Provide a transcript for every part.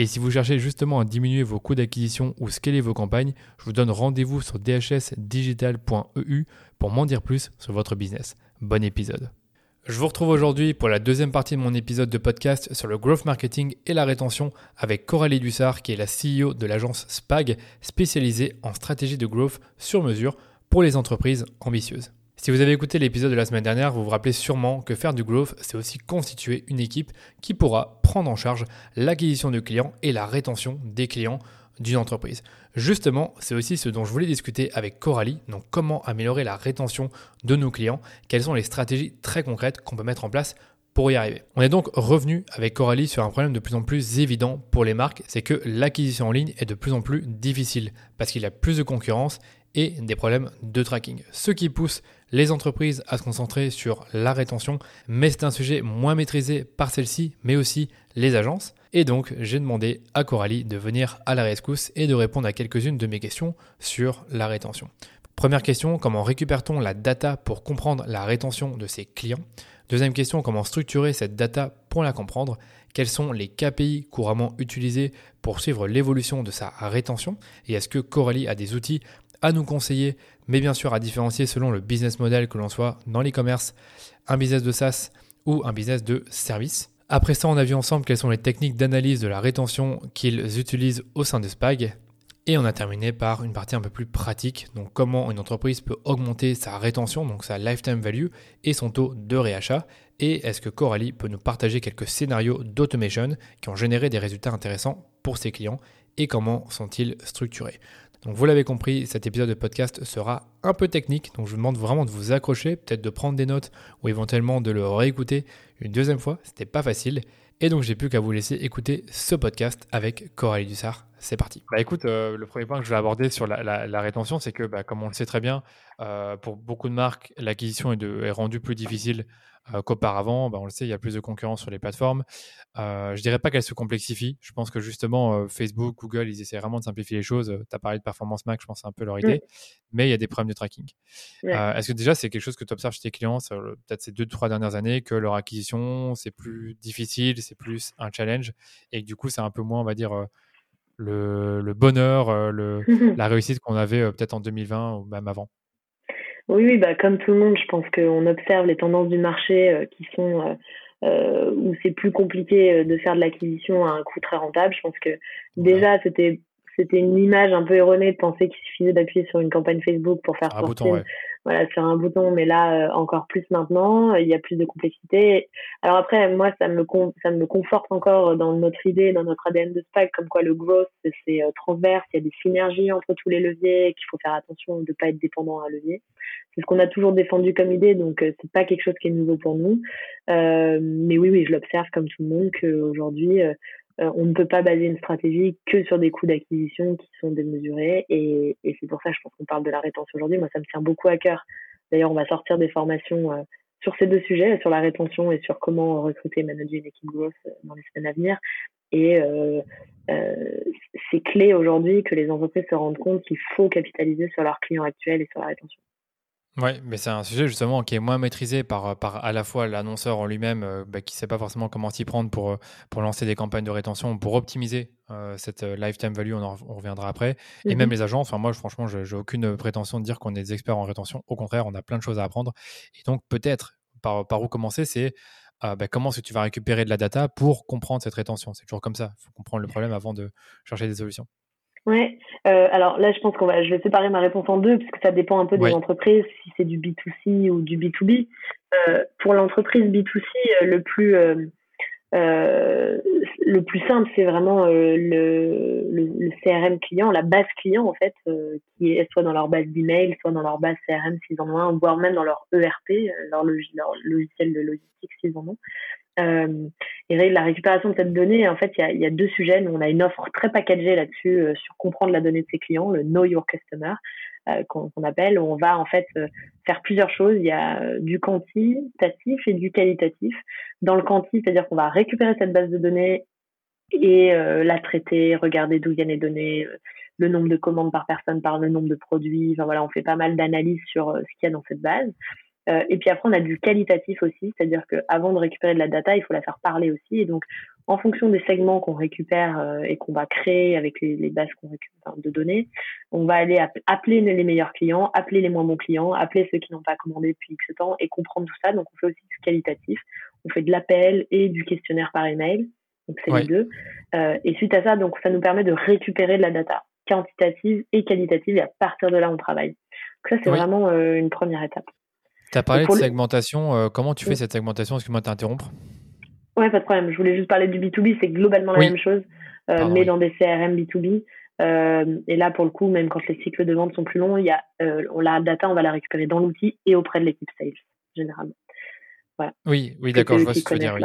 Et si vous cherchez justement à diminuer vos coûts d'acquisition ou scaler vos campagnes, je vous donne rendez-vous sur dhsdigital.eu pour m'en dire plus sur votre business. Bon épisode. Je vous retrouve aujourd'hui pour la deuxième partie de mon épisode de podcast sur le growth marketing et la rétention avec Coralie Dussard qui est la CEO de l'agence SPAG spécialisée en stratégie de growth sur mesure pour les entreprises ambitieuses. Si vous avez écouté l'épisode de la semaine dernière, vous vous rappelez sûrement que faire du growth, c'est aussi constituer une équipe qui pourra prendre en charge l'acquisition de clients et la rétention des clients d'une entreprise. Justement, c'est aussi ce dont je voulais discuter avec Coralie, donc comment améliorer la rétention de nos clients, quelles sont les stratégies très concrètes qu'on peut mettre en place pour y arriver. On est donc revenu avec Coralie sur un problème de plus en plus évident pour les marques, c'est que l'acquisition en ligne est de plus en plus difficile parce qu'il y a plus de concurrence et des problèmes de tracking. Ce qui pousse les entreprises à se concentrer sur la rétention, mais c'est un sujet moins maîtrisé par celle-ci, mais aussi les agences. Et donc, j'ai demandé à Coralie de venir à la rescousse et de répondre à quelques-unes de mes questions sur la rétention. Première question, comment récupère-t-on la data pour comprendre la rétention de ses clients? Deuxième question, comment structurer cette data pour la comprendre? Quels sont les KPI couramment utilisés pour suivre l'évolution de sa rétention? Et est-ce que Coralie a des outils à nous conseiller, mais bien sûr à différencier selon le business model que l'on soit dans l'e-commerce, un business de SaaS ou un business de service. Après ça, on a vu ensemble quelles sont les techniques d'analyse de la rétention qu'ils utilisent au sein de Spag. Et on a terminé par une partie un peu plus pratique, donc comment une entreprise peut augmenter sa rétention, donc sa lifetime value et son taux de réachat. Et est-ce que Coralie peut nous partager quelques scénarios d'automation qui ont généré des résultats intéressants pour ses clients et comment sont-ils structurés? Donc vous l'avez compris, cet épisode de podcast sera un peu technique, donc je vous demande vraiment de vous accrocher, peut-être de prendre des notes ou éventuellement de le réécouter une deuxième fois, c'était pas facile. Et donc j'ai plus qu'à vous laisser écouter ce podcast avec Coralie Dussard. C'est parti. Bah écoute, euh, le premier point que je vais aborder sur la, rétention, c'est que bah, comme on le sait très bien, euh, pour beaucoup de marques, l'acquisition est, est rendue plus difficile euh, qu'auparavant. Bah, on le sait, il y a plus de concurrence sur les plateformes. Euh, je dirais pas qu'elle se complexifie. Je pense que justement, euh, Facebook, Google, ils essaient vraiment de simplifier les choses. tu as parlé de Performance Max, je pense que c'est un peu leur idée. Mais il y a des problèmes de tracking. Est-ce que déjà, c'est quelque chose que tu observes chez tes clients, peut-être ces deux, trois dernières années, que leur acquisition, c'est plus difficile, c'est plus un challenge et que du coup, c'est un peu moins, on va dire, le, bonheur, le, la réussite qu'on avait peut-être en 2020 ou même avant? Oui, oui, bah, comme tout le monde, je pense qu'on observe les tendances du marché euh, qui sont euh, euh, où c'est plus compliqué de faire de l'acquisition à un coût très rentable. Je pense que déjà, c'était c'était une image un peu erronée de penser qu'il suffisait d'appuyer sur une campagne Facebook pour faire sortir voilà, sur un bouton, mais là, euh, encore plus maintenant, il y a plus de complexité. Alors après, moi, ça me, ça me conforte encore dans notre idée, dans notre ADN de SPAC, comme quoi le growth, c'est euh, transverse, il y a des synergies entre tous les leviers, qu'il faut faire attention de ne pas être dépendant à un levier. C'est ce qu'on a toujours défendu comme idée, donc euh, c'est pas quelque chose qui est nouveau pour nous. mais oui, oui, je l'observe comme tout le monde qu'aujourd'hui, euh, on ne peut pas baser une stratégie que sur des coûts d'acquisition qui sont démesurés. Et, c'est pour ça, je pense qu'on parle de la rétention aujourd'hui. Moi, ça me tient beaucoup à cœur. D'ailleurs, on va sortir des formations euh, sur ces deux sujets, sur la rétention et sur comment recruter et manager une équipe growth euh, dans les semaines à venir. Et c'est clé aujourd'hui que les entreprises se rendent compte qu'il faut capitaliser sur leurs clients actuels et sur la rétention. Oui, mais c'est un sujet justement qui est moins maîtrisé par, par à la fois l'annonceur en lui-même euh, bah, qui ne sait pas forcément comment s'y prendre pour, euh, pour lancer des campagnes de rétention, pour optimiser euh, cette lifetime value, on, en, reviendra après, et même mhm. les agences. Enfin, moi, franchement, je n'ai aucune prétention de dire qu'on est des experts en rétention. Au contraire, on a plein de choses à apprendre. Et donc, peut-être, par, par où commencer, c'est bah, comment est-ce que tu vas récupérer de la data pour comprendre cette rétention? C'est toujours comme ça. Il faut comprendre le problème avant de chercher des solutions. Ouais. Euh, alors là, je pense qu'on va, je vais séparer ma réponse en deux parce que ça dépend un peu des entreprises, si c'est du B2C ou du B2B. Euh, pour l'entreprise B2C, euh, le plus le plus simple, c'est vraiment le, le, CRM client, la base client en fait, qui est soit dans leur base d'email, soit dans leur base CRM s'ils en ont un, voire même dans leur ERP, leur, leur logiciel de logistique s'ils en ont. Euh, et la récupération de cette donnée, en fait, il y a, deux sujets. On a une offre très packagée là-dessus euh, sur comprendre la donnée de ses clients, le Know Your Customer, euh, qu'on appelle, on va en fait euh, faire plusieurs choses. Il y a du quantitatif et du qualitatif. Dans le quanti, c'est-à-dire qu'on va récupérer cette base de données et la traiter, regarder d'où viennent les données, le nombre de commandes par personne, par le nombre de produits. Enfin voilà, on fait pas mal d'analyses sur ce qu'il y a dans cette base. Euh, et puis après, on a du qualitatif aussi, c'est-à-dire qu'avant de récupérer de la data, il faut la faire parler aussi. Et donc, en fonction des segments qu'on récupère euh, et qu'on va créer avec les, bases qu'on récupère de données, on va aller appeler les meilleurs clients, appeler les moins bons clients, appeler ceux qui n'ont pas commandé depuis X temps et comprendre tout ça. Donc, on fait aussi du qualitatif. On fait de l'appel et du questionnaire par email. Donc, c'est les deux. Euh, et suite à ça, donc, ça nous permet de récupérer de la data quantitative et qualitative. Et à partir de là, on travaille. Donc, ça, c'est vraiment une première étape. Tu as parlé de segmentation. Euh, comment tu fais cette segmentation Excuse-moi de t'interrompre. Ouais, pas de problème. Je voulais juste parler du B2B. C'est globalement la même chose, euh, mais dans des CRM B2B. Euh, et là, pour le coup, même quand les cycles de vente sont plus longs, il y a, on la data, on va la récupérer dans l'outil et auprès de l'équipe sales, généralement. Oui, oui, d'accord, je vois ce que tu veux dire.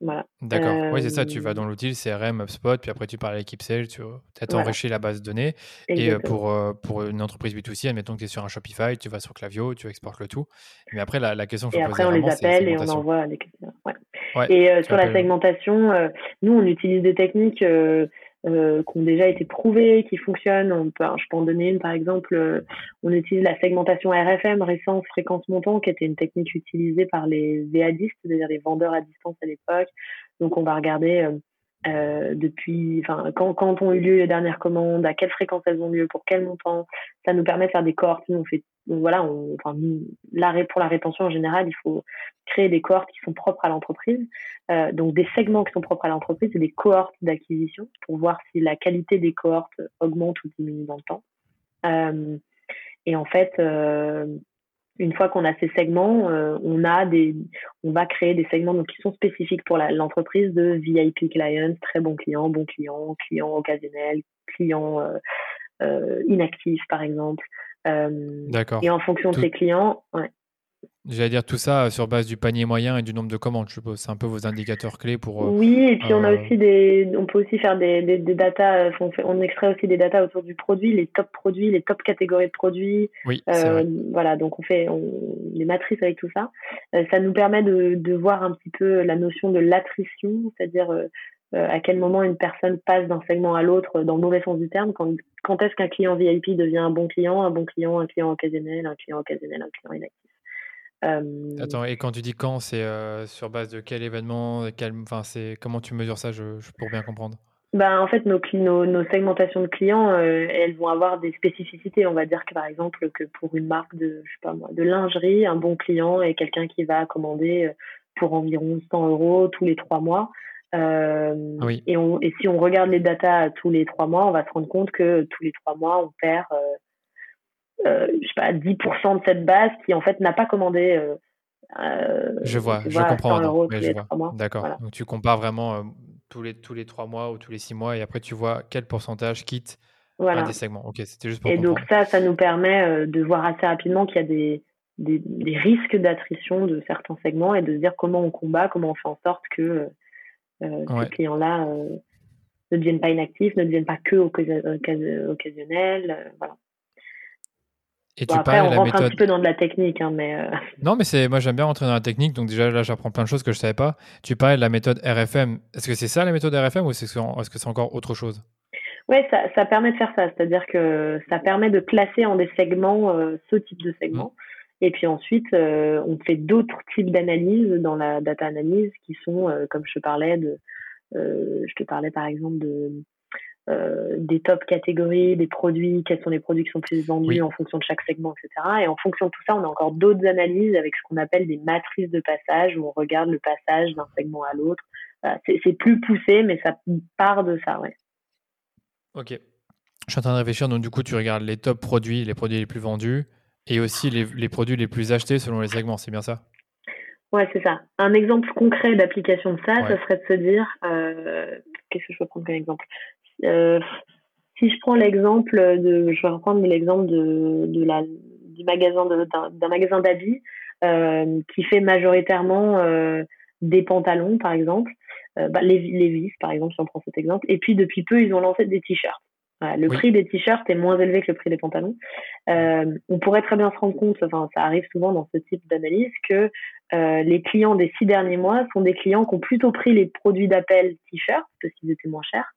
Voilà. D'accord, oui, c'est ça, tu vas dans l'outil, CRM, HubSpot, puis après tu parles à l'équipe sales, tu as enrichi la base de données. Et euh, pour, euh, pour une entreprise B2C, admettons que tu es sur un Shopify, tu vas sur Clavio, tu exportes le tout. Mais après, la, la question que je Et après, on les appelle et on envoie les clients. Ouais. et euh, sur la segmentation, nous, on utilise des techniques euh, qui ont déjà été prouvées, qui fonctionnent. On peut, je peux en donner une par exemple. Euh, on utilise la segmentation RFM, récence fréquence montant, qui était une technique utilisée par les VADistes, c'est-à-dire les vendeurs à distance à l'époque. Donc on va regarder euh, euh, depuis, enfin, quand, quand ont eu lieu les dernières commandes, à quelle fréquence elles ont lieu, pour quel montant. Ça nous permet de faire des cohortes. On fait, voilà, on, enfin, pour la rétention en général, il faut créer des cohortes qui sont propres à l'entreprise. Euh, donc, des segments qui sont propres à l'entreprise et des cohortes d'acquisition pour voir si la qualité des cohortes augmente ou diminue dans le temps. Euh, et en fait, euh, une fois qu'on a ces segments, on a des, on va créer des segments donc qui sont spécifiques pour l'entreprise de VIP clients, très bons clients, bons clients, clients occasionnels, clients inactifs par exemple. D'accord. Et en fonction de ces clients, ouais, J'allais dire tout ça sur base du panier moyen et du nombre de commandes, je suppose. C'est un peu vos indicateurs clés pour. Euh, oui, et puis on a euh, aussi des, on peut aussi faire des, des, datas. On, fait, on extrait aussi des datas autour du produit, les top produits, les top catégories de produits. Oui. Euh, voilà, donc on fait on, les matrices avec tout ça. ça nous permet de, de voir un petit peu la notion de l'attrition, c'est-à-dire à quel moment une personne passe d'un segment à l'autre dans le mauvais sens du terme. Quand, quand est-ce qu'un client VIP devient un bon client, un bon client, un client occasionnel, un client occasionnel, un client inactif. Euh, Attends, et quand tu dis quand, c'est euh, sur base de quel événement quel, c'est, Comment tu mesures ça je, pour bien comprendre? Ben, en fait, nos, nos, nos segmentations de clients, euh, elles vont avoir des spécificités. On va dire que par exemple, que pour une marque de, je sais pas moi, de lingerie, un bon client est quelqu'un qui va commander pour environ 100 euros tous les trois mois. Oui. et, on, et si on regarde les datas tous les trois mois, on va se rendre compte que tous les trois mois, on perd euh, je sais pas, 10% de cette base qui en fait n'a pas commandé. Euh, euh, je vois, je comprends. D'accord. Donc tu compares vraiment tous les tous les trois mois ou tous les six mois et après tu vois quel pourcentage quitte un des segments. Ok, c'était juste pour Et donc ça, ça nous permet de voir assez rapidement qu'il y a des, des, des risques d'attrition de certains segments et de se dire comment on combat, comment on fait en sorte que ces clients-là ne deviennent pas inactifs, ne deviennent pas que occasionnels. voilà. Et tu après, on rentre un petit peu dans de la technique, hein, mais. Euh, non, mais c'est moi j'aime bien rentrer dans la technique, donc déjà là j'apprends plein de choses que je savais pas. Tu parlais de la méthode RFM. Est-ce que c'est ça la méthode RFM ou est-ce que c'est encore autre chose? Oui, ça, ça, permet de faire ça, c'est-à-dire que ça permet de classer en des segments euh, ce type de segment. Mmh. Et puis ensuite, euh, on fait d'autres types d'analyses dans la data analyse qui sont, comme je te parlais de, je te parlais par exemple de euh, des top catégories, des produits, quels sont les produits qui sont plus vendus en fonction de chaque segment, etc. Et en fonction de tout ça, on a encore d'autres analyses avec ce qu'on appelle des matrices de passage, où on regarde le passage d'un segment à l'autre. c'est plus poussé, mais ça part de ça, ouais. Ok. Je suis en train de réfléchir, donc du coup, tu regardes les top produits, les produits les plus vendus, et aussi les, produits les plus achetés selon les segments, c'est bien ça? Ouais, c'est ça. Un exemple concret d'application de ça, ça serait de se dire, euh, qu'est-ce que je peux prendre comme exemple? Euh, Si je prends l'exemple de, je vais reprendre l'exemple de, de la, du magasin d'un magasin d'habits euh, qui fait majoritairement des pantalons, par exemple, bah, les, les vis, par exemple, si on prend cet exemple. Et puis depuis peu, ils ont lancé des t-shirts le prix des t-shirts est moins élevé que le prix des pantalons. Euh, on pourrait très bien se rendre compte, enfin ça arrive souvent dans ce type d'analyse, que euh, les clients des six derniers mois sont des clients qui ont plutôt pris les produits d'appel t-shirts parce qu'ils étaient moins chers,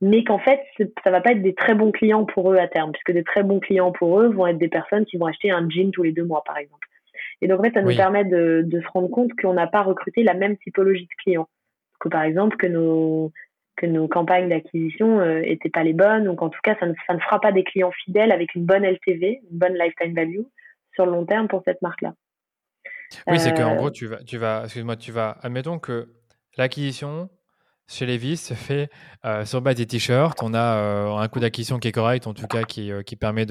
mais qu'en fait ça va pas être des très bons clients pour eux à terme, puisque des très bons clients pour eux vont être des personnes qui vont acheter un jean tous les deux mois par exemple. Et donc en fait ça nous permet de, de se rendre compte qu'on n'a pas recruté la même typologie de clients. Que par exemple que nos que nos campagnes d'acquisition n'étaient euh, pas les bonnes, donc en tout cas, ça ne, ça ne fera pas des clients fidèles avec une bonne LTV, une bonne lifetime value sur le long terme pour cette marque-là. Oui, c'est qu'en euh, gros, tu vas, tu vas, excuse-moi, tu vas, admettons que l'acquisition chez Levis se fait euh, sur base des t-shirts. On a un coût d'acquisition qui est correct, en tout cas qui, qui permet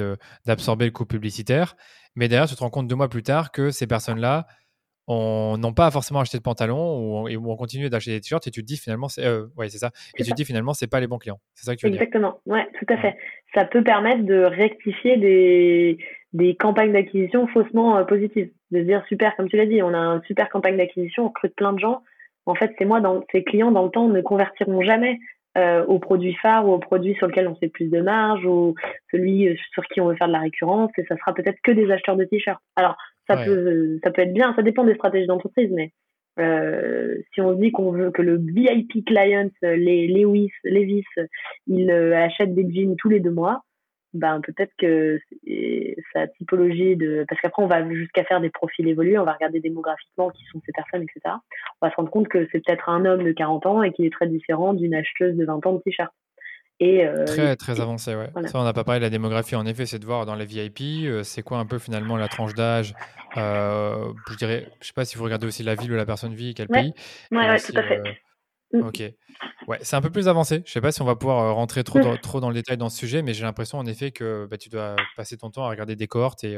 d'absorber le coût publicitaire. Mais derrière, tu te rends compte deux mois plus tard que ces personnes-là on n'ont pas forcément acheté de pantalons ou, on continue d'acheter des t-shirts et tu te dis finalement c'est euh, ouais, c'est ça. Et tu te dis finalement c'est pas les bons clients. C'est ça que tu veux exactement. Ouais tout à fait. Ça peut permettre de rectifier des, des campagnes d'acquisition faussement euh, positives. De se dire super comme tu l'as dit on a une super campagne d'acquisition on recrute plein de gens. En fait c'est moi dans ces clients dans le temps ne convertiront jamais euh, aux produits phares ou aux produits sur lesquels on fait plus de marge ou celui euh, sur qui on veut faire de la récurrence et ça sera peut-être que des acheteurs de t-shirts. Alors ça peut ça peut être bien ça dépend des stratégies d'entreprise mais euh, si on se dit qu'on veut que le VIP client les Lewis Levis il euh, achète des jeans tous les deux mois ben peut-être que sa typologie de parce qu'après on va jusqu'à faire des profils évolués on va regarder démographiquement qui sont ces personnes etc on va se rendre compte que c'est peut-être un homme de 40 ans et qu'il est très différent d'une acheteuse de 20 ans de t-shirt euh, très, très avancé, ouais. Ça, on n'a pas parlé de la démographie, en effet, c'est de voir dans les VIP, euh, c'est quoi un peu finalement la tranche d'âge. Euh, je dirais, je sais pas si vous regardez aussi la ville où la personne vit, quel pays. Ouais, tout à fait. Mm. Ok. Ouais, c'est un peu plus avancé. Je sais pas si on va pouvoir rentrer trop, dans, trop dans le détail dans ce sujet, mais j'ai l'impression en effet que bah, tu dois passer ton temps à regarder des cohortes et,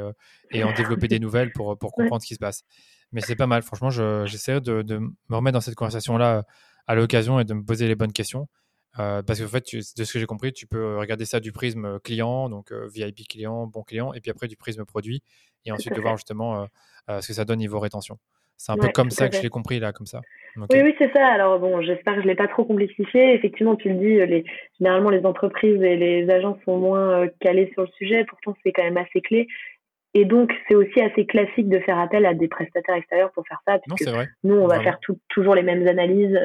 et en développer des nouvelles pour, pour comprendre ce qui se passe. Mais c'est pas mal. Franchement, j'essaierai de, de, me remettre dans cette conversation-là à l'occasion et de me poser les bonnes questions. Euh, parce qu'en fait, de ce que j'ai compris, tu peux regarder ça du prisme client, donc euh, VIP client, bon client, et puis après du prisme produit, et ensuite de voir justement euh, ce que ça donne niveau rétention. C'est un peu comme ça que je l'ai compris là, comme ça. Oui, oui, c'est ça. Alors bon, j'espère que je l'ai pas trop complexifié. Effectivement, tu le dis, les, généralement les entreprises et les agences sont moins calées sur le sujet. Pourtant, c'est quand même assez clé. Et donc, c'est aussi assez classique de faire appel à des prestataires extérieurs pour faire ça. Puisque vrai. Nous, on va faire toujours les mêmes analyses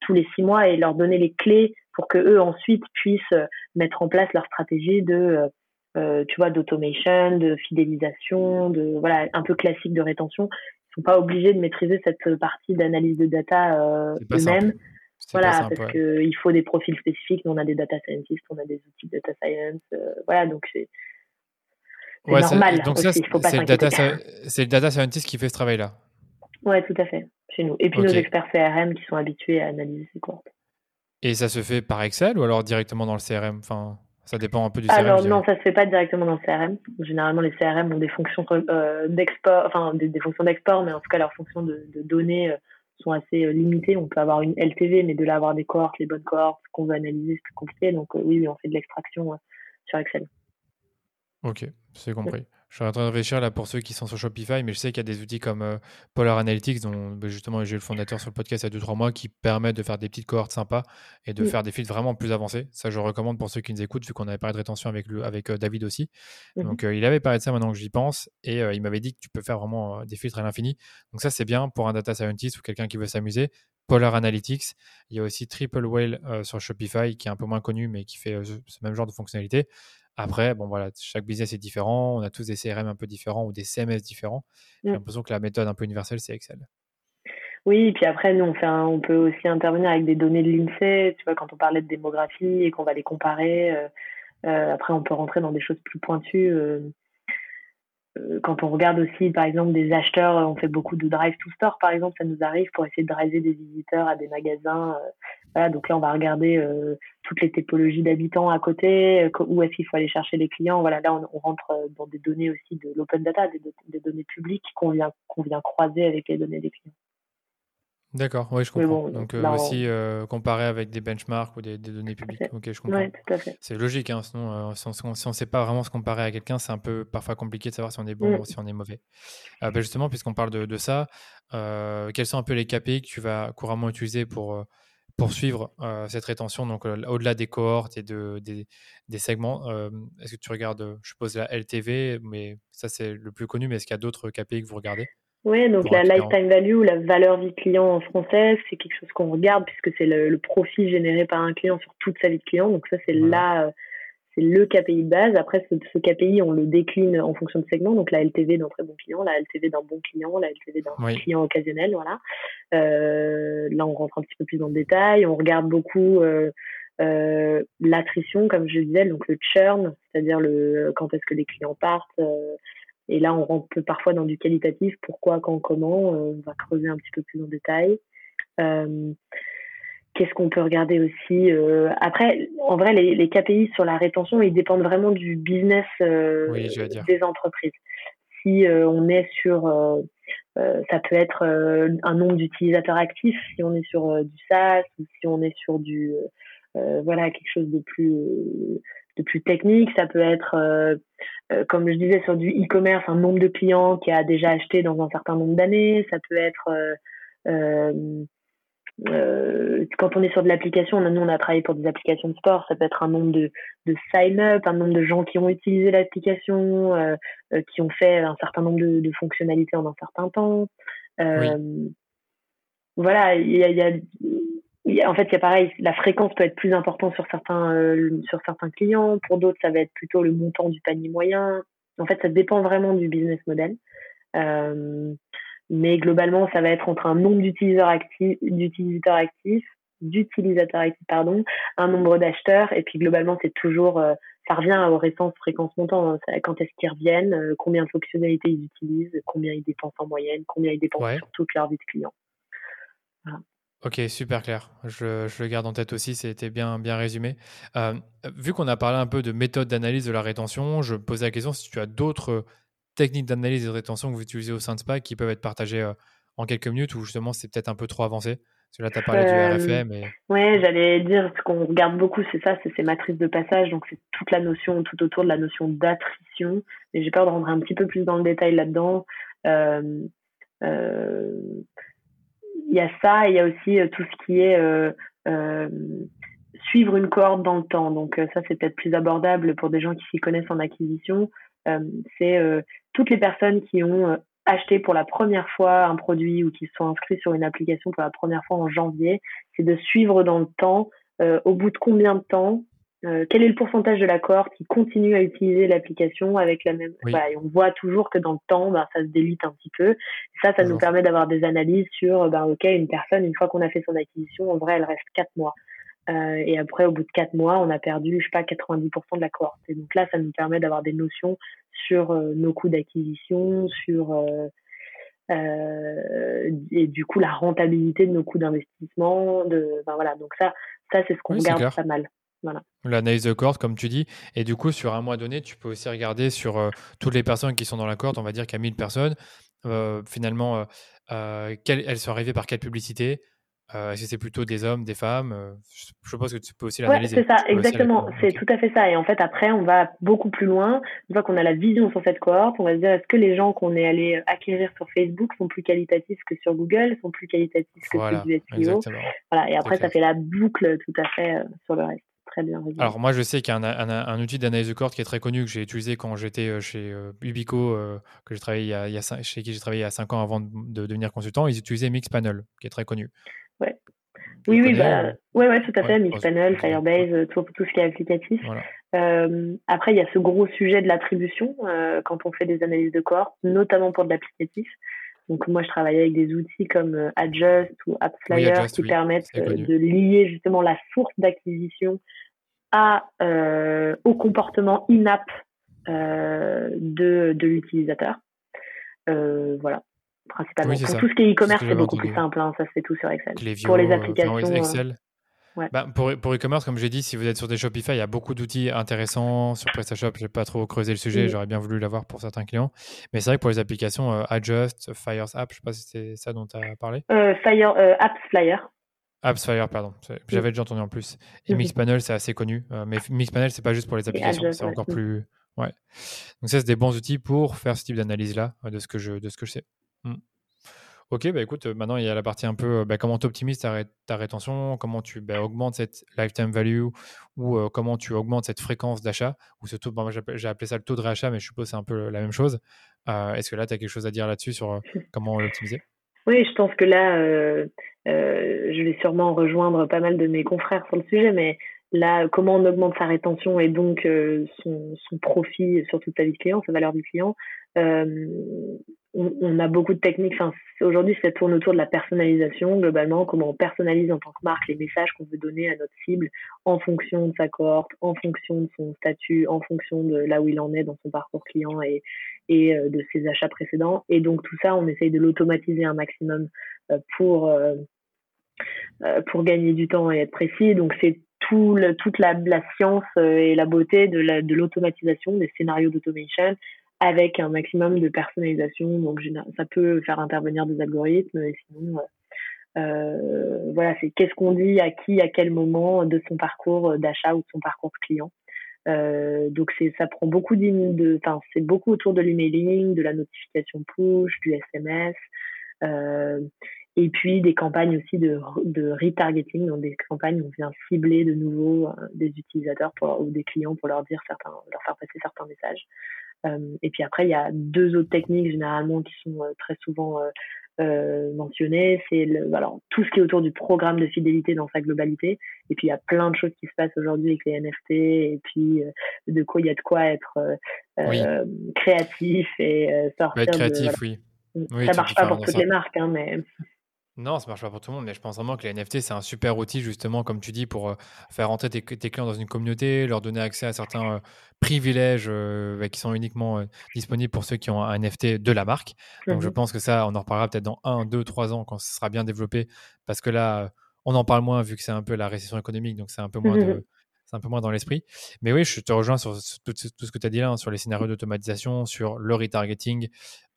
tous les six mois et leur donner les clés pour que eux ensuite puissent euh, mettre en place leur stratégie de euh, euh, tu vois d'automation, de fidélisation, de voilà un peu classique de rétention. Ils sont pas obligés de maîtriser cette partie d'analyse de data eux-mêmes. Voilà, parce qu'il faut des profils spécifiques. Nous, on a des data scientists, on a des outils de data science. voilà, donc c'est normal. Donc ça, c'est le, data, le data scientist qui fait ce travail-là. Ouais, tout à fait, chez nous. Et puis nos experts CRM qui sont habitués à analyser ces cohortes. Et ça se fait par Excel ou alors directement dans le CRM enfin, Ça dépend un peu du CRM. Alors non, ça se fait pas directement dans le CRM. Généralement, les CRM ont des fonctions euh, d'export, enfin des, fonctions d'export, mais en tout cas leurs fonctions de, données euh, sont assez euh, limitées. On peut avoir une LTV, mais de là avoir des cohortes, les bonnes cohortes qu'on veut analyser, c'est plus compliqué. Donc oui, on fait de l'extraction sur Excel. Ok, c'est compris. Je suis en train de réfléchir là pour ceux qui sont sur Shopify, mais je sais qu'il y a des outils comme euh, Polar Analytics, dont bah, justement j'ai eu le fondateur sur le podcast il y a 2-3 mois, qui permettent de faire des petites cohortes sympas et de faire des filtres vraiment plus avancés. Ça, je recommande pour ceux qui nous écoutent, vu qu'on avait parlé de rétention avec, lui, avec euh, David aussi. Mmh Donc, euh, il avait parlé de ça maintenant que j'y pense, et il m'avait dit que tu peux faire vraiment des filtres à l'infini. Donc, ça, c'est bien pour un data scientist ou quelqu'un qui veut s'amuser. Polar Analytics. Il y a aussi Triple Whale sur Shopify, qui est un peu moins connu, mais qui fait ce même genre de fonctionnalité. Après, bon voilà, chaque business est différent. On a tous des CRM un peu différents ou des CMS différents. J'ai mmh. l'impression que la méthode un peu universelle, c'est Excel. Oui, et puis après, nous, on, fait on peut aussi intervenir avec des données de l'INSEE. Tu vois, quand on parlait de démographie et qu'on va les comparer, euh, euh, après, on peut rentrer dans des choses plus pointues. Euh, quand on regarde aussi, par exemple, des acheteurs, on fait beaucoup de drive to store, par exemple, ça nous arrive pour essayer de driver des visiteurs à des magasins donc là, on va regarder euh, toutes les typologies d'habitants à côté, où est-ce qu'il faut aller chercher les clients. Voilà, là, on, rentre dans des données aussi de l'open data, des, données publiques qu'on vient, qu'on vient croiser avec les données des clients. D'accord, oui, je comprends. Donc euh, aussi euh, comparer avec des benchmarks ou des, données publiques. Ok, je comprends. C'est logique, hein, sinon euh, si on ne sait pas vraiment se comparer à quelqu'un, c'est un peu parfois compliqué de savoir si on est bon mm. ou si on est mauvais. Ben, justement, puisqu'on parle de, ça, quels sont un peu les KPI que tu vas couramment utiliser pour poursuivre cette rétention, donc au-delà des cohortes et de, des, des segments Est-ce que tu regardes, je suppose, la LTV, mais ça c'est le plus connu, mais est-ce qu'il y a d'autres KPI que vous regardez? Oui, donc la lifetime value ou la valeur vie client en français, c'est quelque chose qu'on regarde puisque c'est le, profit généré par un client sur toute sa vie de client. Donc ça, c'est là, euh, c'est le KPI de base. Après, ce, KPI, on le décline en fonction de segment. Donc la LTV d'un très bon client, la LTV d'un bon client, la LTV d'un client occasionnel, voilà. Euh, là, on rentre un petit peu plus dans le détail. On regarde beaucoup euh, euh l'attrition, comme je disais, donc le churn, c'est-à-dire le quand est-ce que les clients partent. Euh, et là, on rentre parfois dans du qualitatif. Pourquoi, quand, comment euh, On va creuser un petit peu plus en détail. Euh, qu'est-ce qu'on peut regarder aussi euh, Après, en vrai, les, KPI sur la rétention, ils dépendent vraiment du business des entreprises. Si on est sur, ça peut être un nombre d'utilisateurs actifs, si on est sur du SaaS ou si on est sur du, voilà, quelque chose de plus de plus technique. Ça peut être, euh, euh, comme je disais, sur du e-commerce, un nombre de clients qui a déjà acheté dans un certain nombre d'années. Ça peut être, euh, quand on est sur de l'application, nous on a travaillé pour des applications de sport, ça peut être un nombre de, de sign-up, un nombre de gens qui ont utilisé l'application, qui ont fait un certain nombre de, fonctionnalités en un certain temps. Voilà, il y a, y a en fait, a pareil, la fréquence peut être plus importante sur certains, euh, sur certains clients. Pour d'autres, ça va être plutôt le montant du panier moyen. En fait, ça dépend vraiment du business model. Euh, mais globalement, ça va être entre un nombre d'utilisateurs actifs, d'utilisateurs actifs, d'utilisateurs actifs, pardon, un nombre d'acheteurs. Et puis, globalement, c'est toujours, euh, ça revient aux récentes fréquences montant. Hein. Quand est-ce qu'ils reviennent, euh, combien de fonctionnalités ils utilisent, combien ils dépensent en moyenne, combien ils dépensent sur toute leur vie de client. Voilà. Ok, super clair. Je, le garde en tête aussi, c'était bien, bien résumé. Euh, vu qu'on a parlé un peu de méthode d'analyse de la rétention, je posais la question si tu as d'autres techniques d'analyse de rétention que vous utilisez au sein de SPAC qui peuvent être partagées euh, en quelques minutes ou justement c'est peut-être un peu trop avancé? Parce que là, tu as parlé du euh, RFM. Et... Oui, j'allais dire, ce qu'on regarde beaucoup, c'est ça, c'est ces matrices de passage. Donc, c'est toute la notion, tout autour de la notion d'attrition. Et j'ai peur de rentrer un petit peu plus dans le détail là-dedans. Euh, il y a ça et il y a aussi euh, tout ce qui est euh, euh, suivre une cohorte dans le temps. Donc ça, c'est peut-être plus abordable pour des gens qui s'y connaissent en acquisition. c'est toutes les personnes qui ont acheté pour la première fois un produit ou qui sont inscrits sur une application pour la première fois en janvier, c'est de suivre dans le temps au bout de combien de temps euh, quel est le pourcentage de la cohorte qui continue à utiliser l'application avec la même et on voit toujours que dans le temps bah, ça se délite un petit peu. Ça ça nous permet d'avoir des analyses sur bah, ok une personne une fois qu'on a fait son acquisition en vrai elle reste quatre mois. Euh, et après au bout de quatre mois on a perdu je sais pas 90% de la cohorte et donc là ça nous permet d'avoir des notions sur euh, nos coûts d'acquisition sur et du coup la rentabilité de nos coûts d'investissement de ben, voilà. Donc ça ça c'est ce qu'on regarde pas mal L'analyse de cohorte, comme tu dis. Et du coup, sur un mois donné, tu peux aussi regarder sur euh, toutes les personnes qui sont dans la cohorte, on va dire qu'il y a 1000 personnes. Euh, finalement, euh, elles sont arrivées par quelle publicité? Est-ce que c'est plutôt des hommes, des femmes? Je pense que tu peux aussi l'analyser. c'est ça, exactement. C'est tout à fait ça. Et en fait, après, on va beaucoup plus loin. Une fois qu'on a la vision sur cette cohorte, on va se dire est-ce que les gens qu'on est allé acquérir sur Facebook sont plus qualitatifs que sur Google, sont plus qualitatifs que sur du SEO Voilà. Et après, ça fait la boucle tout à fait sur le reste bien. Alors moi, je sais qu'il y a un, outil d'analyse de cohorte qui est très connu que j'ai utilisé quand j'étais euh, chez euh, Ubico, euh, que j'ai travaillé il y a, chez qui j'ai travaillé il y a 5 ans avant de, devenir consultant. Ils utilisaient Mixpanel, qui est très connu. Ouais. Oui, oui, bah, ouais, ouais, tout à fait. Mixpanel, Firebase, tout, tout, ce qui est applicatif. après, il y a ce gros sujet de l'attribution quand on fait des analyses de cohorte, notamment pour de l'applicatif. Donc moi, je travaillais avec des outils comme Adjust ou AppsFlyer qui permettent de lier justement la source d'acquisition à, euh, au comportement in-app euh, de, de l'utilisateur. Euh, voilà, principalement. Pour tout ce qui est e-commerce, c'est beaucoup plus simple. Hein, ça se fait tout sur Excel. pour les applications. Excel. Bah, pour, pour e-commerce, comme j'ai dit, si vous êtes sur des Shopify, il y a beaucoup d'outils intéressants. Sur PrestaShop, je n'ai pas trop creusé le sujet, j'aurais bien voulu l'avoir pour certains clients. Mais c'est vrai que pour les applications euh, Adjust, Fires App, je ne sais pas si c'est ça dont tu as parlé. Euh, Fire, euh, Apps Flyer. Apps Flyer, pardon. J'avais déjà entendu en plus. Et Mixpanel, c'est assez connu. mais Mixpanel, c'est pas juste pour les applications, c'est encore plus. Ouais. Donc ça, c'est des bons outils pour faire ce type d'analyse-là, de, ce que je, de ce que je sais. Hmm. Ok, bah écoute, euh, maintenant il y a la partie un peu bah, comment tu optimises ta, ta, rétention, comment tu bah, augmentes cette lifetime value ou euh, comment tu augmentes cette fréquence d'achat, ou ce taux, bah, j'ai appelé ça le taux de réachat, mais je suppose que c'est un peu la même chose. Euh, est-ce que là tu as quelque chose à dire là-dessus sur comment l'optimiser? Oui, je pense que là, je vais sûrement rejoindre pas mal de mes confrères sur le sujet, mais là, comment on augmente sa rétention et donc son, son, profit sur toute sa vie client, sa valeur du client on, a beaucoup de techniques. Aujourd'hui, ça tourne autour de la personnalisation, globalement, comment on personnalise en tant que marque les messages qu'on veut donner à notre cible en fonction de sa cohorte, en fonction de son statut, en fonction de là où il en est dans son parcours client et, euh, de ses achats précédents. Et donc, tout ça, on essaye de l'automatiser un maximum euh, pour, euh, pour gagner du temps et être précis. Donc, c'est tout toute la, science et la beauté de l'automatisation, de des scénarios d'automation avec un maximum de personnalisation. Donc, ça peut faire intervenir des algorithmes. Et sinon, euh, euh, voilà, c'est qu'est-ce qu'on dit à qui, à quel moment de son parcours d'achat ou de son parcours de client. Euh, donc c'est ça prend beaucoup de, enfin c'est beaucoup autour de l'emailing, de la notification push, du SMS, euh, et puis des campagnes aussi de, de retargeting, donc des campagnes où on vient cibler de nouveau euh, des utilisateurs pour, ou des clients pour leur dire certains, leur faire passer certains messages. Euh, et puis après, il y a deux autres techniques généralement qui sont euh, très souvent euh, mentionnées. C'est alors tout ce qui est autour du programme de fidélité dans sa globalité. Et puis il y a plein de choses qui se passent aujourd'hui avec les NFT. Et puis de quoi il y a de quoi être créatif et sortir. Être créatif, oui. oui. Ça marche pas pour toutes les marques, hein, mais. Non, ça marche pas pour tout le monde, mais je pense vraiment que les NFT, c'est un super outil, justement, comme tu dis, pour euh, faire rentrer tes, clients dans une communauté, leur donner accès à certains euh, privilèges euh, bah, qui sont uniquement disponibles pour ceux qui ont un NFT de la marque. Donc, je pense que ça, on en reparlera peut-être dans un, deux, trois ans quand ce sera bien développé, parce que là, on en parle moins vu que c'est un peu la récession économique, donc c'est un peu moins de un peu moins dans l'esprit. Mais oui, je te rejoins sur, tout, ce que tu as dit là, hein, sur les scénarios d'automatisation, sur le retargeting,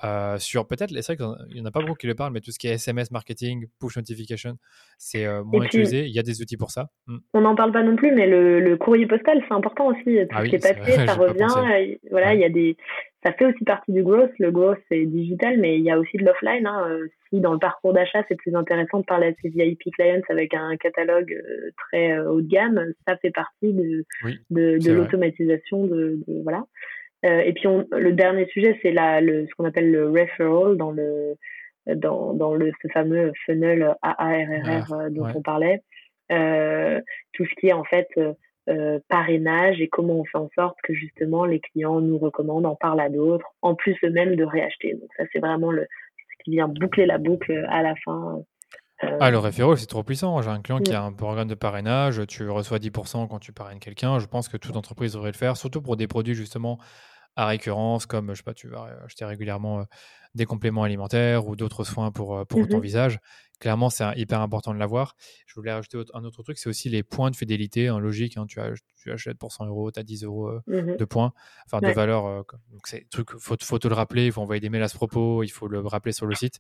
euh, sur peut-être, c'est vrai qu'il n'y en a pas beaucoup qui le parlent, mais tout ce qui est SMS marketing, push notification, c'est euh, moins utilisé. Il y a des outils pour ça. Hmm. On n'en parle pas non plus, mais le, courrier postal, c'est important aussi. Tout ah ce qui est papier, ça revient. Voilà, il y a des ça fait aussi partie du growth. Le growth, c'est digital, mais il y a aussi de l'offline. Hein. Euh, si dans le parcours d'achat, c'est plus intéressant de parler à ses VIP clients avec un catalogue euh, très euh, haut de gamme, ça fait partie de, de, l'automatisation. De, voilà. Et puis, le dernier sujet, c'est le, ce qu'on appelle le referral dans le dans, dans le ce fameux funnel AARRR ah, dont on parlait. tout ce qui est en fait euh, parrainage et comment on fait en sorte que justement les clients nous recommandent, en parlent à d'autres, en plus eux-mêmes de réacheter. Donc ça c'est vraiment le ce qui vient boucler la boucle à la fin. Euh. Ah, le référent, c'est trop puissant. J'ai un client qui a un programme de parrainage, tu reçois 10% quand tu parraines quelqu'un. Je pense que toute entreprise devrait le faire, surtout pour des produits justement à récurrence, comme je sais pas, tu vas acheter régulièrement euh, des compléments alimentaires ou d'autres soins pour, euh, pour mmh ton visage. Clairement, c'est hyper important de l'avoir. Je voulais rajouter un autre truc, c'est aussi les points de fidélité. En logique, hein, tu, tu, achètes pour 100 euros, tu as 10 euros euh, mmh de points, enfin de valeur. donc, c'est truc, faut, faut te le rappeler, il faut envoyer des mails à ce propos, il faut le rappeler sur le site.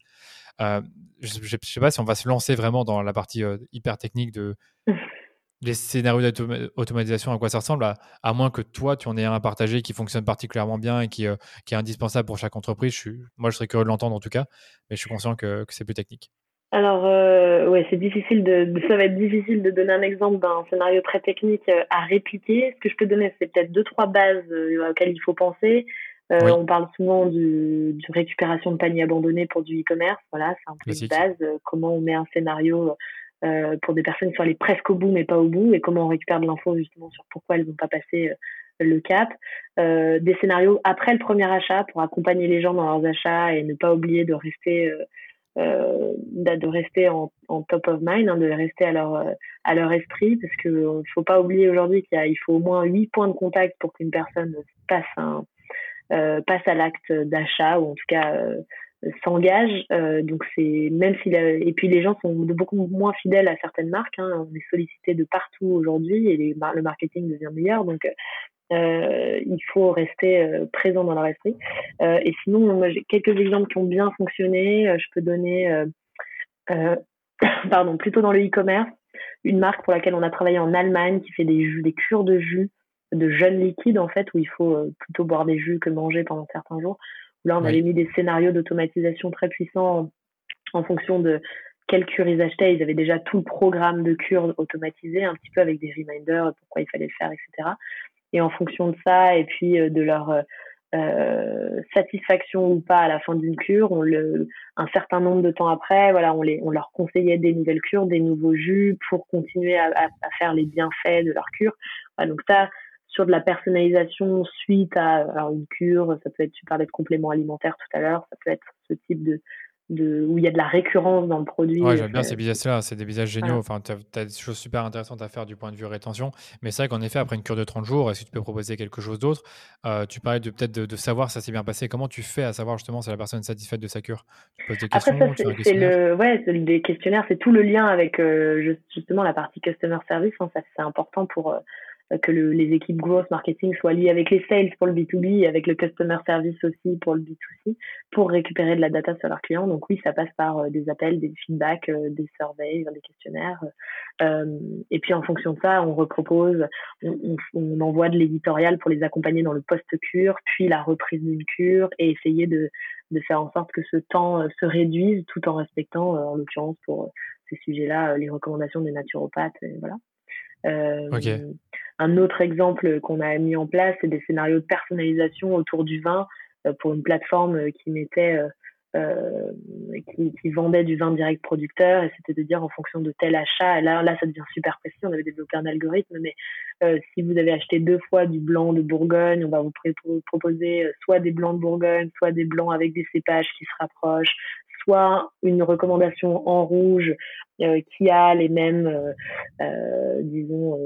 je ne sais pas si on va se lancer vraiment dans la partie hyper technique de les scénarios d'automatisation, à quoi ça ressemble, à, moins que toi, tu en aies un à partager qui fonctionne particulièrement bien et qui, euh, qui est indispensable pour chaque entreprise. Je suis, moi, je serais curieux de l'entendre en tout cas, mais je suis conscient que, c'est plus technique. Alors, euh, ouais, c'est difficile de, ça va être difficile de donner un exemple d'un scénario très technique euh, à répliquer. Ce que je peux donner, c'est peut-être deux, trois bases auxquelles il faut penser. On parle souvent de, de, récupération de paniers abandonnés pour du e-commerce. Voilà, c'est un peu une base. comment on met un scénario euh, pour des personnes qui sont allées presque au bout mais pas au bout et comment on récupère de l'info justement sur pourquoi elles n'ont pas passé euh, le cap, euh, des scénarios après le premier achat pour accompagner les gens dans leurs achats et ne pas oublier de rester de rester en, top of mind, hein, de rester à leur à leur esprit parce que ne faut pas oublier aujourd'hui qu'il il faut au moins huit points de contact pour qu'une personne passe un passe à l'acte d'achat ou en tout cas s'engage. donc c'est même s'il et puis les gens sont beaucoup moins fidèles à certaines marques. Hein. On est sollicité de partout aujourd'hui et le marketing devient meilleur. Donc il faut rester présent dans leur esprit. et sinon, moi j'ai quelques exemples qui ont bien fonctionné. je peux donner, pardon, plutôt dans le e-commerce, une marque pour laquelle on a travaillé en Allemagne qui fait des des cures de jus de jeunes liquides en fait où il faut plutôt boire des jus que manger pendant certains jours Là, on avait mis des scénarios d'automatisation très puissants en, fonction de quelle cure ils achetaient. Ils avaient déjà tout le programme de cure automatisé, un petit peu avec des reminders, pourquoi il fallait le faire, etc. Et en fonction de ça, et puis euh, de leur euh, euh, satisfaction ou pas à la fin d'une cure, on le, un certain nombre de temps après, voilà, on, les, on leur conseillait des nouvelles cures, des nouveaux jus pour continuer à, à, faire les bienfaits de leur cure. donc ça, sur de la personnalisation suite à une cure, ça peut être, tu parlais de compléments alimentaires tout à l'heure, ça peut être ce type de, de, où il y a de la récurrence dans le produit. Ouais, j'aime bien ces business-là, c'est des business géniaux. Enfin, tu as, des choses super intéressantes à faire du point de vue rétention. Mais c'est vrai qu'en effet, après une cure de 30 jours, est-ce que tu peux proposer quelque chose d'autre? Euh, Tu parlais de, peut-être de, savoir si ça s'est bien passé. Comment tu fais à savoir justement si la personne est satisfaite de sa cure? Tu poses des questions c'est le, ouais, des questionnaires, c'est tout le lien avec euh, justement la partie customer service. Hein, ça, c'est important pour. Euh, euh, que le, les équipes growth marketing soient liées avec les sales pour le B2B et avec le customer service aussi pour le B2C pour récupérer de la data sur leurs clients. Donc oui, ça passe par euh, des appels, des feedbacks, euh, des surveys, des questionnaires. et puis en fonction de ça, on repropose, on, on, envoie de l'éditorial pour les accompagner dans le post-cure, puis la reprise d'une cure et essayer de, de faire en sorte que ce temps se réduise tout en respectant, en l'occurrence pour ces sujets-là, les recommandations des naturopathes. Et voilà. Euh, un autre exemple qu'on a mis en place, c'est des scénarios de personnalisation autour du vin euh, pour une plateforme qui mettait euh, qui, vendait du vin direct producteur et c'était de dire en fonction de tel achat là là ça devient super précis on avait développé un algorithme mais si vous avez acheté deux fois du blanc de Bourgogne on va vous proposer soit des blancs de Bourgogne soit des blancs avec des cépages qui se rapprochent soit une recommandation en rouge euh, qui a les mêmes, euh, euh, disons,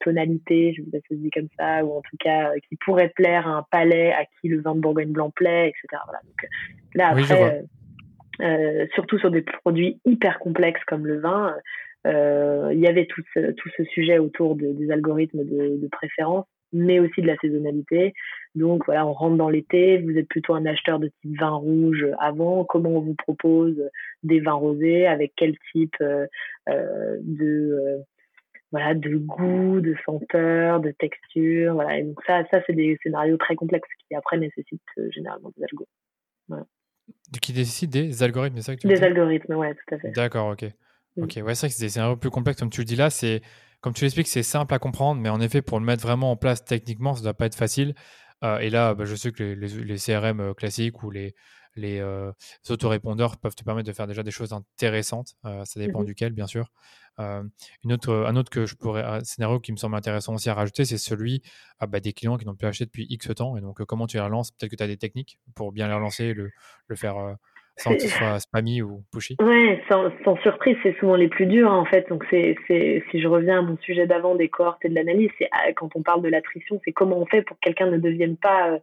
tonalités, je ne sais pas si comme ça, ou en tout cas qui pourrait plaire à un palais à qui le vin de Bourgogne blanc plaît, etc. Voilà. Donc, là, après, surtout sur des produits hyper complexes comme le vin, il y avait tout ce, tout ce sujet autour des algorithmes de, de préférence mais aussi de la saisonnalité. Donc voilà, on rentre dans l'été, vous êtes plutôt un acheteur de type vin rouge avant, comment on vous propose des vins rosés, avec quel type euh, euh de euh, voilà de goût, de senteur, de texture, voilà. Et donc ça, ça c'est des scénarios très complexes qui après nécessitent euh, généralement des algos. Voilà. Qui nécessitent des algorithmes, c'est ça que tu Des algorithmes, ouais, tout à fait. D'accord, ok. Mm. Ok, ouais, c'est vrai que c'est un peu plus complexe comme tu le dis là. C'est comme tu l'expliques, c'est simple à comprendre, mais en effet, pour le mettre vraiment en place techniquement, ça ne doit pas être facile. Euh, et là, bah, je sais que les, CRM euh, classiques ou les, les euh, autorépondeurs peuvent te permettre de faire déjà des choses intéressantes. ça dépend mmh duquel, bien sûr. une autre, un autre que je pourrais, un scénario qui me semble intéressant aussi à rajouter, c'est celui bah, des clients qui n'ont plus acheté depuis X temps. Et donc, comment tu les relances? Peut-être que tu as des techniques pour bien les relancer et le, le faire sans que ce soit spammy ou pushy Ouais, sans, sans surprise, c'est souvent les plus durs en fait. Donc c'est, c'est, si je reviens à mon sujet d'avant des cohortes et de l'analyse, c'est ah, quand on parle de l'attrition, c'est comment on fait pour que quelqu'un ne devienne pas euh,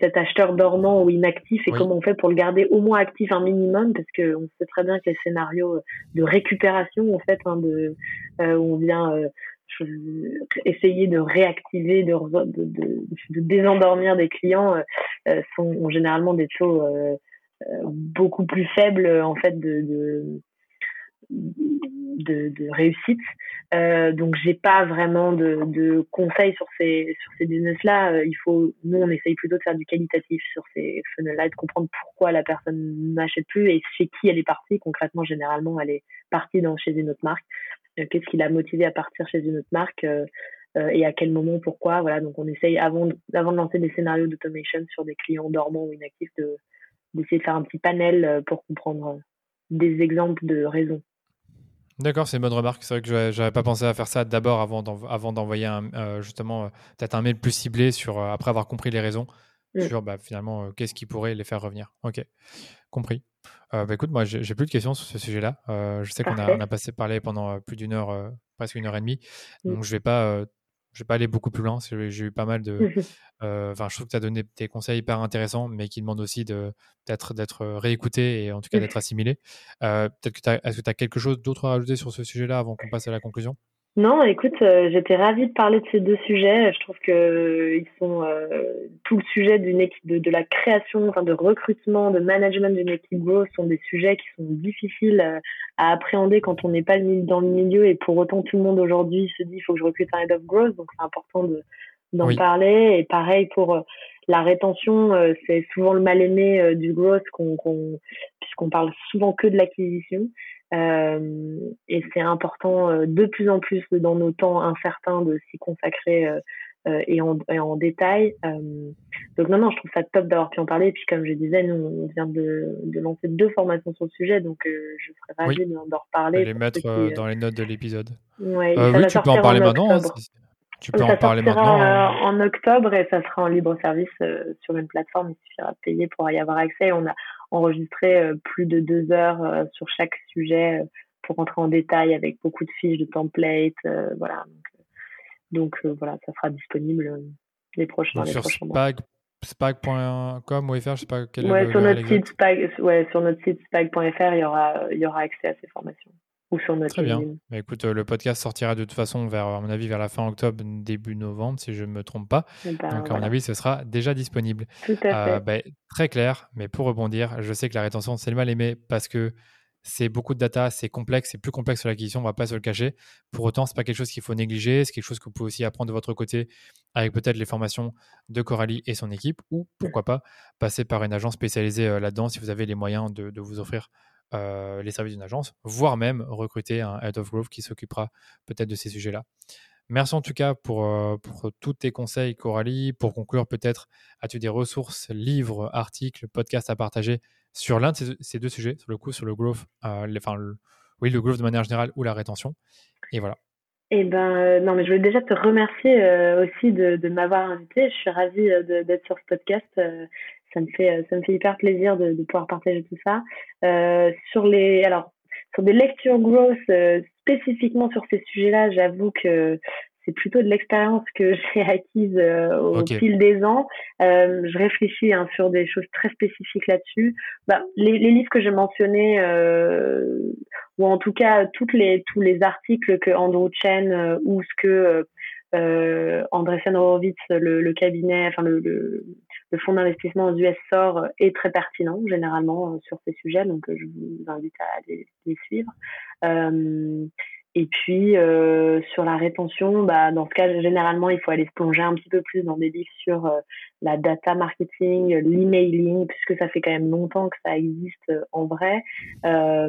cet acheteur dormant ou inactif et comment on fait pour le garder au moins actif un minimum parce que on sait très bien que les scénarios de récupération en fait, hein, de, euh, où on vient euh, essayer de réactiver, de, de, de, de, désendormir des clients euh, sont ont généralement des taux beaucoup plus faible en fait de, de réussite. Euh, donc j'ai pas vraiment de, de, conseils sur ces sur ces business là. il faut nous on essaye plutôt de faire du qualitatif sur ces funnels là de comprendre pourquoi la personne n'achète plus et chez qui elle est partie. Concrètement, généralement, elle est partie dans chez une autre marque. Euh, qu'est-ce qui l'a motivée à partir chez une autre marque euh, euh, et à quel moment, pourquoi. Voilà. Donc on essaye avant avant de lancer des scénarios d'automation sur des clients dormants ou inactifs de d'essayer de faire un petit panel euh, pour comprendre euh, des exemples de raisons. D'accord, c'est une bonne remarque. C'est vrai que j'avais pas pensé à faire ça d'abord avant d'envoyer un, euh, justement peut-être un mail plus ciblé sur après avoir compris les raisons mm. sur bah, finalement qu'est-ce qui pourrait les faire revenir. Ok, compris. bah, écoute, moi j'ai plus de questions sur ce sujet-là. je sais qu'on a, a, passé parler pendant plus d'une heure, presque une heure et demie. Mm. Donc je vais pas je vais pas aller beaucoup plus loin. J'ai eu pas mal de. Enfin, je trouve que tu as donné des conseils hyper intéressants, mais qui demandent aussi d'être d'être réécouté et en tout cas d'être assimilé. Peut-être que est-ce que tu as quelque chose d'autre à rajouter sur ce sujet-là avant qu'on passe à la conclusion? Non, écoute, euh, j'étais ravie de parler de ces deux sujets. Je trouve que euh, ils sont euh, tout le sujet d'une équipe de, de, la création, enfin de recrutement, de management d'une équipe growth sont des sujets qui sont difficiles à appréhender quand on n'est pas dans le milieu et pour autant tout le monde aujourd'hui se dit il faut que je recrute un head of growth, donc c'est important de d'en parler. Et pareil pour la rétention, c'est souvent le mal aimé du growth qu'on, puisqu'on parle souvent que de l'acquisition. Euh, et c'est important euh, de plus en plus dans nos temps incertains de s'y consacrer euh, et en, et, en, détail. donc non, non, je trouve ça top d'avoir pu en parler. Et puis comme je disais, nous, on vient de, de lancer deux formations sur le sujet, donc je serais ravie d'en reparler. les mettre dans les notes de l'épisode. Ouais, oui, tu peux en parler maintenant. Hein, tu peux en parler maintenant. Hein. en octobre et ça sera en libre service sur une plateforme. Il suffira de payer pour y avoir accès. On a, enregistrer euh, plus de deux heures euh, sur chaque sujet euh, pour rentrer en détail avec beaucoup de fiches, de templates, voilà. Donc, voilà, ça sera disponible les prochains. sur spag, spag.com ou fr, je sais pas quel ouais, sur notre site spag, ouais, sur notre site spag.fr, il y aura, il y aura accès à ces formations ou sur notre Très bien. Mais écoute, le podcast sortira de toute façon vers, à mon avis, vers la fin octobre, début novembre, si je ne me trompe pas. Eh ben, Donc, à mon avis, ce sera déjà disponible. Tout à fait. Bah, très clair, mais pour rebondir, je sais que la rétention, c'est le mal aimé parce que c'est beaucoup de data, c'est complexe, c'est plus complexe sur l'acquisition, on ne va pas se le cacher. Pour autant, ce n'est pas quelque chose qu'il faut négliger, c'est quelque chose que vous pouvez aussi apprendre de votre côté avec peut-être les formations de Coralie et son équipe, ou pourquoi pas passer par une agence spécialisée euh, là-dedans si vous avez les moyens de, de vous offrir euh, les services d'une agence, voire même recruter un head of growth qui s'occupera peut-être de ces sujets-là. Merci en tout cas pour, euh, tous tes conseils, Coralie. Pour conclure, peut-être as-tu des ressources, livres, articles, podcasts à partager sur l'un de ces, deux sujets, sur le coup, sur le growth, euh, enfin, oui, le growth de manière générale ou la rétention? Et voilà. Eh ben, non, mais je voulais déjà te remercier aussi de, de m'avoir invité. Je suis ravie d'être sur ce podcast ça me fait ça me fait hyper plaisir de, de pouvoir partager tout ça euh, sur les alors sur des lectures growth euh, spécifiquement sur ces sujets-là j'avoue que c'est plutôt de l'expérience que j'ai acquise euh, au fil des ans. Euh, je réfléchis hein, sur des choses très spécifiques là-dessus. Bah, les, les, livres que j'ai mentionnés, euh, ou en tout cas toutes les, tous les articles que Andrew Chen euh, ou ce que euh, Andresen Horowitz, le, le, cabinet, enfin le, le, le fonds d'investissement aux US sort est très pertinent généralement euh, sur ces sujets, donc euh, je vous invite à les, les suivre. Euh, et puis euh, sur la rétention, bah, dans ce cas, généralement, il faut aller se plonger un petit peu plus dans des livres sur euh, la data marketing, l'emailing, puisque ça fait quand même longtemps que ça existe en vrai. Euh,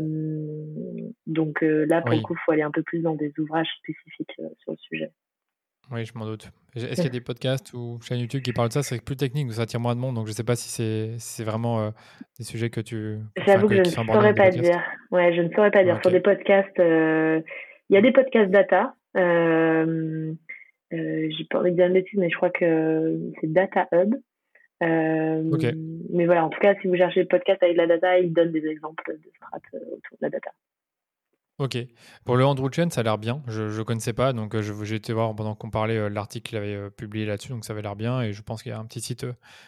donc là, pour le coup, il faut aller un peu plus dans des ouvrages spécifiques sur le sujet. Oui, je m'en doute. Est-ce qu'il y a des podcasts ou chaînes YouTube qui parlent de ça? C'est plus technique, ça attire moins de monde, donc je ne sais pas si c'est vraiment euh, des sujets que tu. J'avoue que, je ne saurais pas dire. Ouais, je ne saurais pas dire. Sur des podcasts, euh, il y a des podcasts data. Euh, J'ai pas envie de dire une bêtise, mais je crois que c'est Data Hub. Mais voilà, en tout cas, si vous cherchez des podcasts avec la data, ils donnent des exemples de strates autour de la data. Ok. Pour le Andrew Chen, ça a l'air bien. Je ne connaissais pas, donc euh, j'ai été voir pendant qu'on parlait euh, l'article qu'il avait euh, publié là-dessus, donc ça avait l'air bien. Et je pense qu'il y a un petit site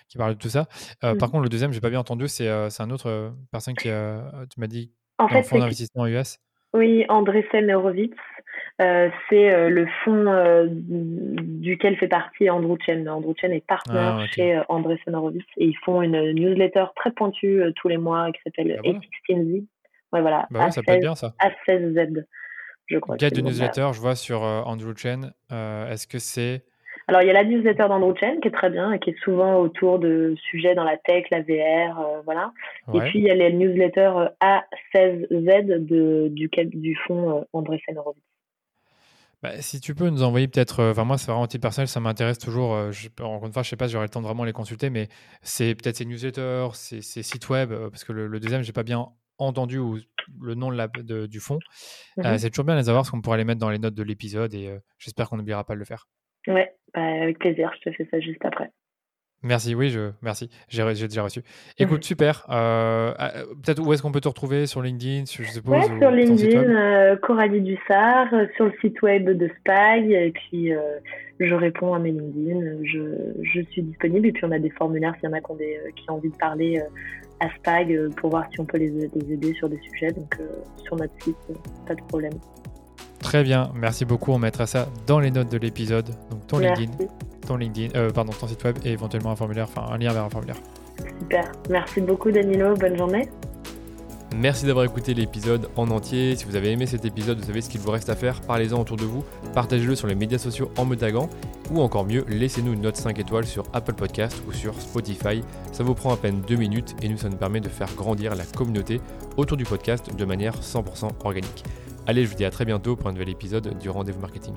qui parle de tout ça. Par mmh. contre, le deuxième, j'ai pas bien entendu, c'est un autre personne qui, tu m'as dit, en fait, fonds d'investissement US. Oui, Andresen Horowitz. c'est le fonds duquel fait partie Andrew Chen. Andrew Chen est partenaire ah, chez Andresen Horowitz et ils font une newsletter très pointue tous les mois qui s'appelle voilà. Ouais, voilà. Bah ouais, ça peut être bien ça. A16Z, je crois. Guide de newsletter, je vois sur euh, Andrew Chen. Euh, est-ce que c'est. Alors, il y a la newsletter d'Andrew Chen qui est très bien et qui est souvent autour de sujets dans la tech, la VR, euh, voilà. Et puis, il y a les newsletters A16Z de, du, du fonds André Horowitz. Bah, si tu peux nous envoyer peut-être, enfin moi c'est vraiment un titre personnel, ça m'intéresse toujours. je, encore une fois, je sais pas si j'aurai le temps de vraiment les consulter, mais c'est peut-être ces newsletters, ces, ces sites web, parce que le, le deuxième j'ai pas bien entendu ou le nom de la, du fond. Euh, mhm. c'est toujours bien de les avoir parce qu'on pourra les mettre dans les notes de l'épisode et euh, j'espère qu'on n'oubliera pas de le faire. Ouais, bah, avec plaisir, je te fais ça juste après. Merci, oui, je, merci. J'ai, déjà reçu. Écoute, super. Euh, euh, peut-être où est-ce qu'on peut te retrouver? Sur LinkedIn, je suppose ouais, sur LinkedIn, Coralie Dussard, sur le site web de Spag, et puis je réponds à mes LinkedIn. Je, je, suis disponible, et puis on a des formulaires s'il y en a qui ont, des, qui ont envie de parler à Spag pour voir si on peut les, les aider sur des sujets. Donc sur notre site, pas de problème. Très bien, merci beaucoup. On mettra ça dans les notes de l'épisode. Donc ton LinkedIn, ton LinkedIn, euh, pardon, ton site web et éventuellement un formulaire, enfin un lien vers un formulaire. Super. Merci beaucoup Danilo. Bonne journée. Merci d'avoir écouté l'épisode en entier. Si vous avez aimé cet épisode, vous savez ce qu'il vous reste à faire. Parlez-en autour de vous, partagez-le sur les médias sociaux en me taguant, ou encore mieux, laissez-nous une note 5 étoiles sur Apple Podcast ou sur Spotify. Ça vous prend à peine 2 minutes et nous, ça nous permet de faire grandir la communauté autour du podcast de manière 100% organique. Allez, je vous dis à très bientôt pour un nouvel épisode du Rendez-vous Marketing.